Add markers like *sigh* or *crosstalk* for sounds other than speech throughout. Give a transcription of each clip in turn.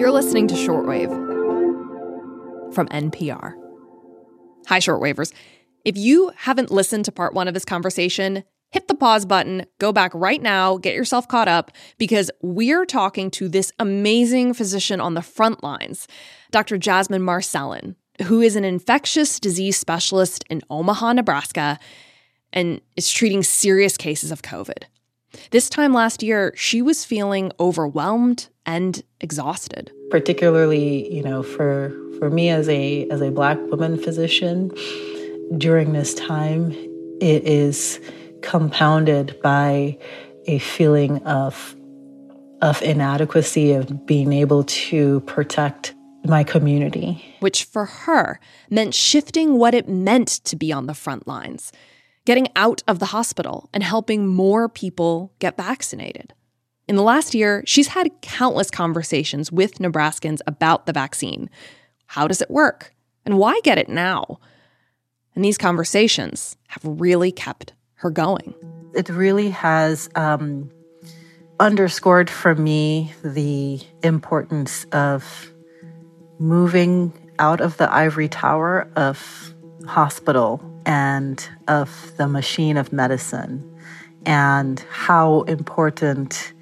You're listening to Shortwave from NPR. Hi, Shortwavers. If you haven't listened to part one of this conversation, hit the pause button, go back right now, get yourself caught up, because we're talking to this amazing physician on the front lines, Dr. Jasmine Marcelin, who is an infectious disease specialist in Omaha, Nebraska, and is treating serious cases of COVID. This time last year, she was feeling overwhelmed and exhausted. Particularly, you know, for for me as a as a black woman physician, during this time, it is compounded by a feeling of of inadequacy of being able to protect my community. Which for her meant shifting what it meant to be on the front lines getting out of the hospital and helping more people get vaccinated. In the last year, she's had countless conversations with Nebraskans about the vaccine. How does it work? And why get it now? And these conversations have really kept her going. It really has um, underscored for me the importance of moving out of the ivory tower of hospital and of the machine of medicine and how important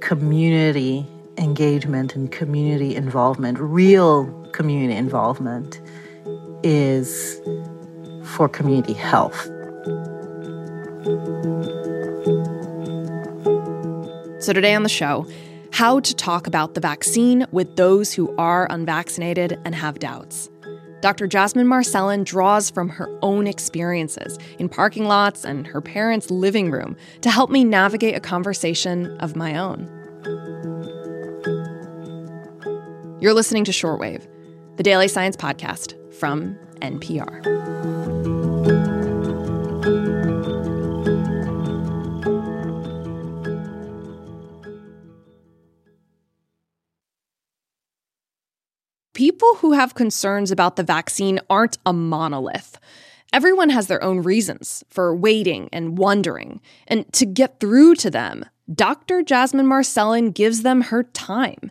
community engagement and community involvement, real community involvement, is for community health. So, today on the show, how to talk about the vaccine with those who are unvaccinated and have doubts. Dr. Jasmine Marcelin draws from her own experiences in parking lots and her parents' living room to help me navigate a conversation of my own. You're listening to Shortwave, the daily science podcast from NPR. Who have concerns about the vaccine aren't a monolith. Everyone has their own reasons for waiting and wondering. And to get through to them, Dr. Jasmine Marcelin gives them her time.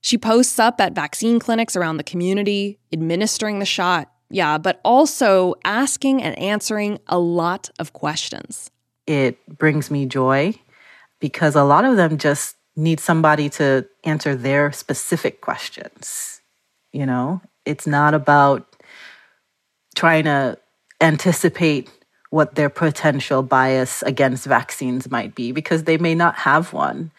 She posts up at vaccine clinics around the community, administering the shot, yeah, but also asking and answering a lot of questions. It brings me joy because a lot of them just need somebody to answer their specific questions. You know, it's not about trying to anticipate what their potential bias against vaccines might be because they may not have one.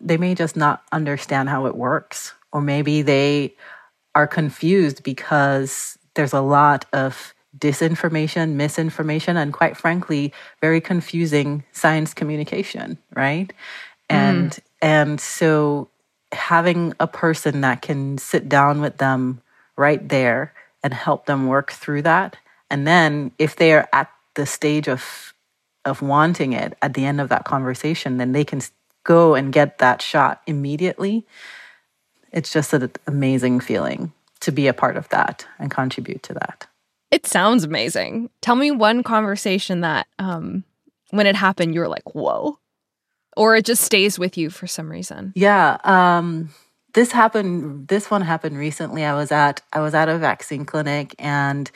They may just not understand how it works, or maybe they are confused because there's a lot of disinformation, misinformation, and quite frankly, very confusing science communication, right? And mm. and so having a person that can sit down with them right there and help them work through that. And then if they are at the stage of of wanting it at the end of that conversation, then they can go and get that shot immediately. It's just an amazing feeling to be a part of that and contribute to that. It sounds amazing. Tell me one conversation that um when it happened you were like, "Whoa." Or it just stays with you for some reason? Yeah. Um, this happened. This one happened recently. I was at I was at a vaccine clinic, and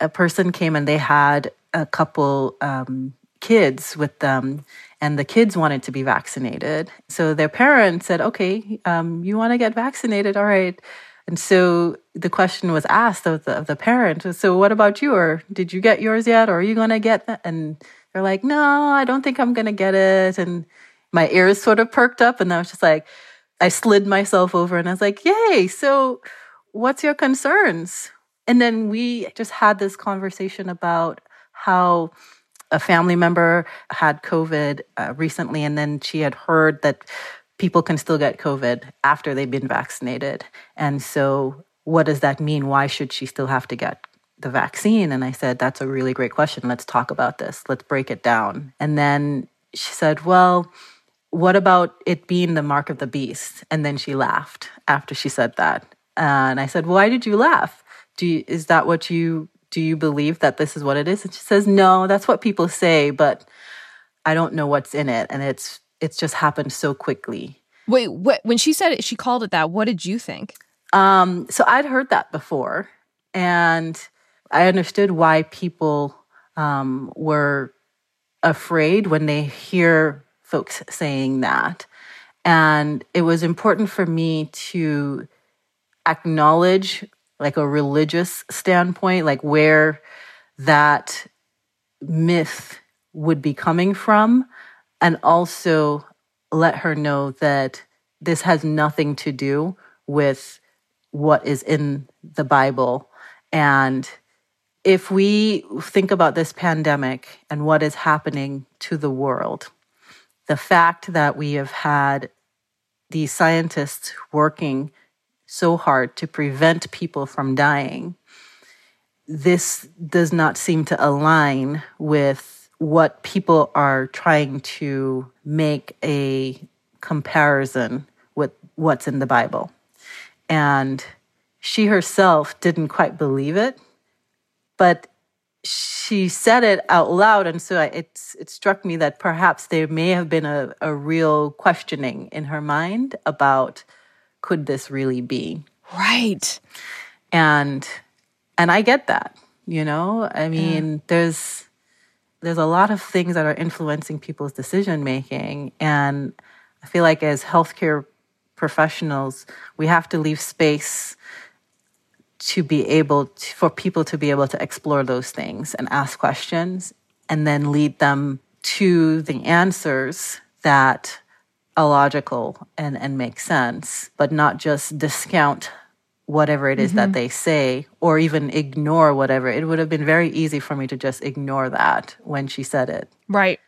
a person came and they had a couple um, kids with them, and the kids wanted to be vaccinated. So their parents said, "Okay, um, you want to get vaccinated? All right." And so the question was asked of the, of the parent. So what about you? Or did you get yours yet? Or are you going to get that? And they're like, no, I don't think I'm going to get it. And my ears sort of perked up and I was just like, I slid myself over and I was like, yay. So what's your concerns? And then we just had this conversation about how a family member had COVID uh, recently, and then she had heard that people can still get COVID after they've been vaccinated. And so, what does that mean? Why should she still have to get the vaccine? And I said, That's a really great question. Let's talk about this. Let's break it down. And then she said, Well, what about it being the mark of the beast? And then she laughed after she said that. and I said, Why did you laugh? Do you, is that what you do you believe that this is what it is? And she says, No, that's what people say, but I don't know what's in it. And it's it's just happened so quickly. Wait, what, when she said it, she called it that. What did you think? Um, so I'd heard that before, and I understood why people um, were afraid when they hear folks saying that. And it was important for me to acknowledge, like a religious standpoint, like where that myth would be coming from, and also let her know that this has nothing to do with what is in the Bible. And if we think about this pandemic and what is happening to the world, the fact that we have had these scientists working so hard to prevent people from dying, this does not seem to align with what people are trying to make a comparison with what's in the Bible. And she herself didn't quite believe it, but she said it out loud. And so it, it struck me that perhaps there may have been a, a real questioning in her mind about could this really be? Right. And and I get that, you know? I mean, yeah. there's there's a lot of things that are influencing people's decision making and I feel like as healthcare professionals, we have to leave space to be able to, for people to be able to explore those things and ask questions and then lead them to the answers that are logical and, and make sense, but not just discount whatever it is mm-hmm. that they say or even ignore whatever. It would have been very easy for me to just ignore that when she said it. Right.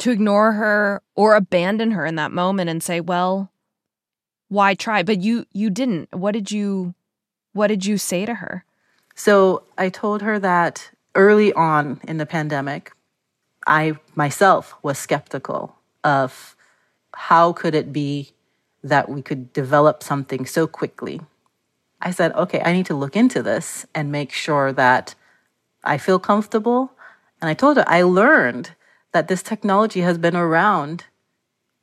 To ignore her or abandon her in that moment and say, well, why try? But you you didn't. What did you what did you say to her? So I told her that early on in the pandemic, I myself was skeptical of how could it be that we could develop something so quickly. I said, okay, I need to look into this and make sure that I feel comfortable. And I told her I learned that this technology has been around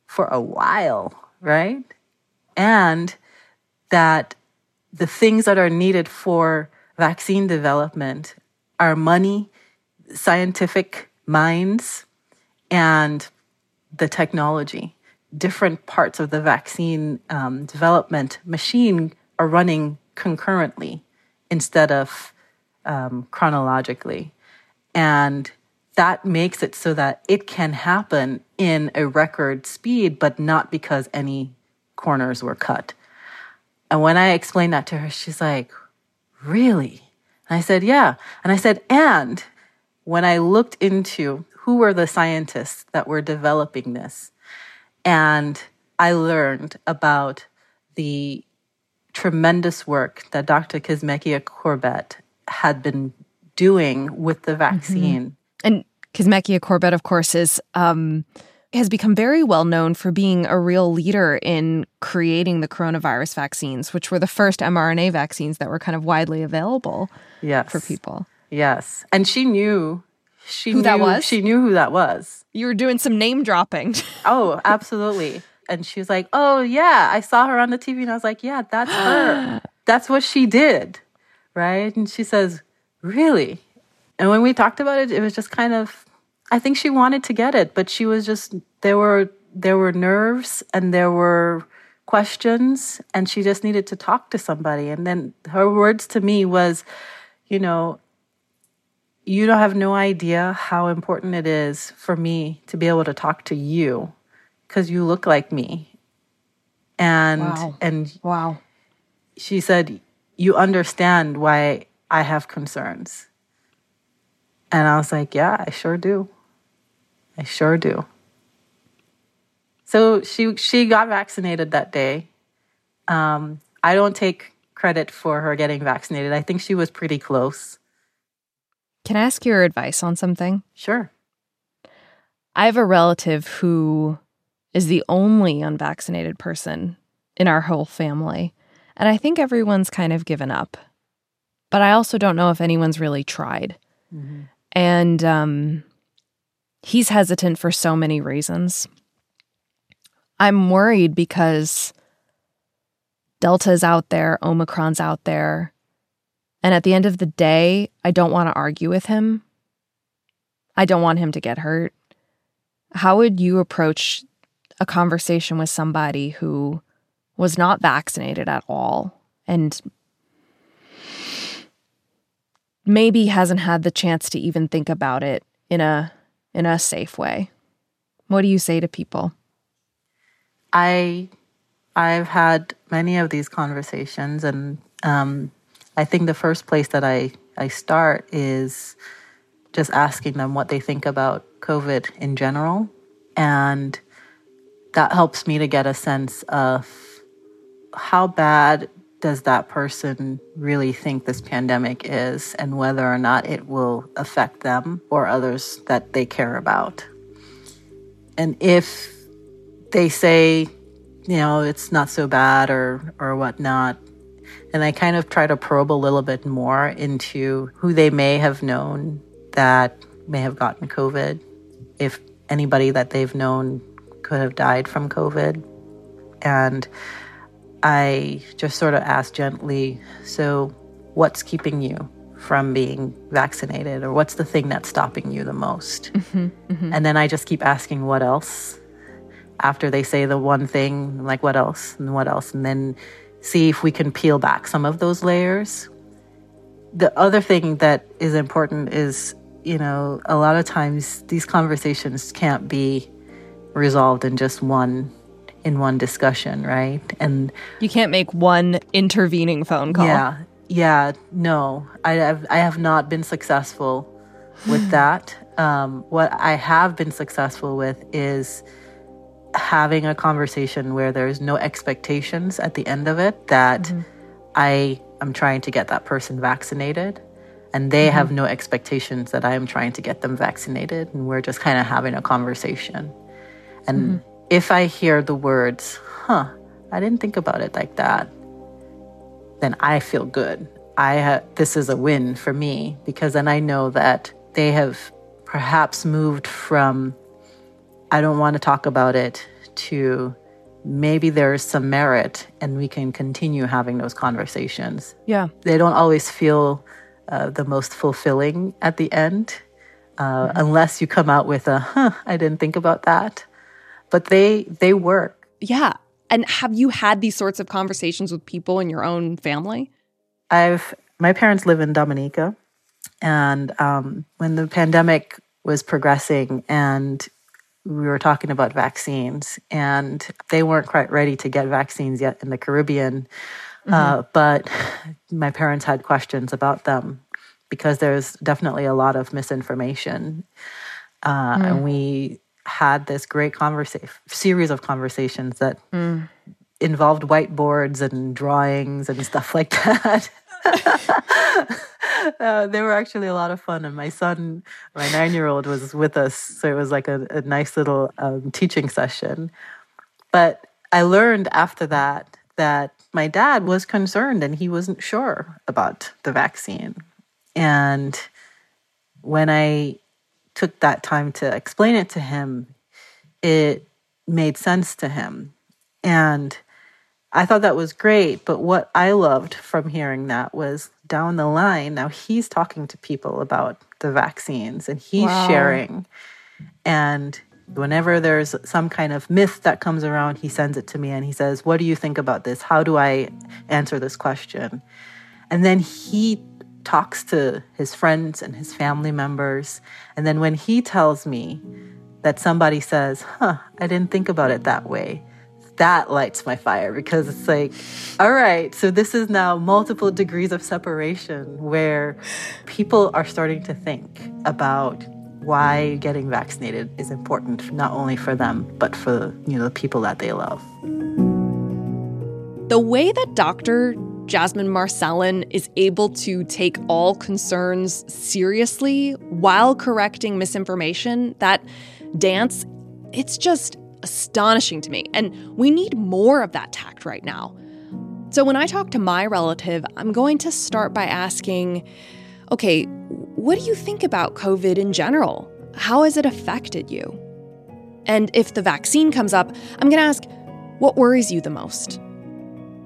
for a while, right? and that the things that are needed for vaccine development are money, scientific minds, and the technology. Different parts of the vaccine um, development machine are running concurrently instead of um, chronologically. And that makes it so that it can happen in a record speed, but not because any corners were cut. And when I explained that to her, she's like, Really? And I said, Yeah. And I said, And when I looked into who were the scientists that were developing this, and I learned about the tremendous work that Dr. Kizzmekia Corbett had been doing with the mm-hmm. vaccine. Mm-hmm. And Kizzmekia Corbett, of course, is um, has become very well known for being a real leader in creating the coronavirus vaccines, which were the first mRNA vaccines that were kind of widely available yes. for people. Yes. And she knew she who knew, that was. She knew who that was. You were doing some name dropping. *laughs* oh, absolutely. And she was like, "Oh yeah, I saw her on the TV," and I was like, "Yeah, that's her. *gasps* that's what she did, right?" And she says, "Really?" And when we talked about it, it was just kind of I think she wanted to get it, but she was just there were there were nerves and there were questions and she just needed to talk to somebody. And then her words to me was, you know, you don't have no idea how important it is for me to be able to talk to you because you look like me. And wow. and wow. She said, You understand why I have concerns. And I was like, Yeah, I sure do. I sure do. So she she got vaccinated that day. Um, I don't take credit for her getting vaccinated. I think she was pretty close. Can I ask your advice on something? Sure. I have a relative who is the only unvaccinated person in our whole family, and I think everyone's kind of given up. But I also don't know if anyone's really tried. Mm-hmm. And um, He's hesitant for so many reasons. I'm worried because Delta's out there, Omicron's out there. And at the end of the day, I don't want to argue with him. I don't want him to get hurt. How would you approach a conversation with somebody who was not vaccinated at all and maybe hasn't had the chance to even think about it in a in a safe way? What do you say to people? I I've had many of these conversations, and um, I think the first place that I I start is just asking them what they think about COVID in general, and that helps me to get a sense of how bad does that person really think this pandemic is and whether or not it will affect them or others that they care about. And if they say, you know, it's not so bad or or whatnot, and I kind of try to probe a little bit more into who they may have known that may have gotten COVID, if anybody that they've known could have died from COVID. And I just sort of asked gently, So, what's keeping you from being vaccinated? Or what's the thing that's stopping you the most? Mm-hmm, mm-hmm. And then I just keep asking, What else? After they say the one thing, like, What else? And what else? And then see if we can peel back some of those layers. The other thing that is important is, you know, a lot of times these conversations can't be resolved in just one in one discussion, right? And you can't make one intervening phone call. Yeah, yeah, no, I have I have not been successful with *sighs* that. Um, what I have been successful with is having a conversation where there's no expectations at the end of it that mm-hmm. I am trying to get that person vaccinated and they mm-hmm. have no expectations that I am trying to get them vaccinated and we're just kind of having a conversation. And mm-hmm if I hear the words, huh, I didn't think about it like that, then I feel good. I ha- this is a win for me because then I know that they have perhaps moved from I don't want to talk about it to maybe there's some merit and we can continue having those conversations. Yeah. They don't always feel uh, the most fulfilling at the end uh, mm-hmm. unless you come out with a, huh, I didn't think about that but they they work. Yeah. And have you had these sorts of conversations with people in your own family? I've my parents live in Dominica, and um, when the pandemic was progressing and we were talking about vaccines, and they weren't quite ready to get vaccines yet in the Caribbean. Mm-hmm. Uh, but my parents had questions about them because there's definitely a lot of misinformation. Uh, mm. And we had this great conversation series of conversations that mm. involved whiteboards and drawings and stuff like that. *laughs* uh, they were actually a lot of fun, and my son, my nine-year-old, was with us, so it was like a, a nice little um, teaching session. But I learned after that that my dad was concerned and he wasn't sure about the vaccine. And when I took that time to explain it to him, it made sense to him. And I thought that was great. But what I loved from hearing that was down the line, now he's talking to people about the vaccines and he's wow. sharing. And whenever there's some kind of myth that comes around, he sends it to me and he says, What do you think about this? How do I answer this question? And then he talks to his friends and his family members. And then when he tells me that somebody says, huh, I didn't think about it that way, that lights my fire because it's like, all right, so this is now multiple degrees of separation where people are starting to think about why getting vaccinated is important not only for them but for you know the people that they love. The way that Dr. Jasmine Marcelin is able to take all concerns seriously while correcting misinformation, that dance, it's just astonishing to me. And we need more of that tact right now. So when I talk to my relative, I'm going to start by asking, okay, what do you think about COVID in general? How has it affected you? And if the vaccine comes up, I'm going to ask, what worries you the most?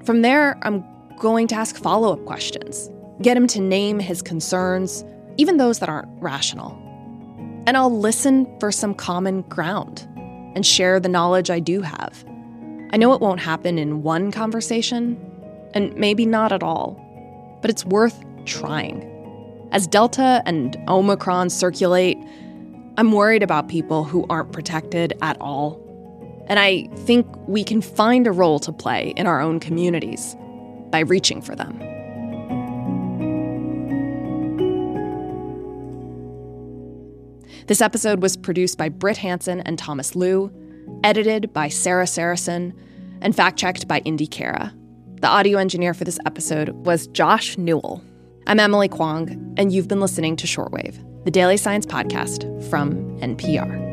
From there, I'm going to ask follow up questions, get him to name his concerns, even those that aren't rational. And I'll listen for some common ground and share the knowledge I do have. I know it won't happen in one conversation, and maybe not at all, but it's worth trying. As Delta and Omicron circulate, I'm worried about people who aren't protected at all. And I think we can find a role to play in our own communities by reaching for them. This episode was produced by Britt Hanson and Thomas Lu, edited by Sarah Saracen, and fact checked by Indy Cara. The audio engineer for this episode was Josh Newell. I'm Emily Kwong, and you've been listening to Shortwave, the daily science podcast from NPR.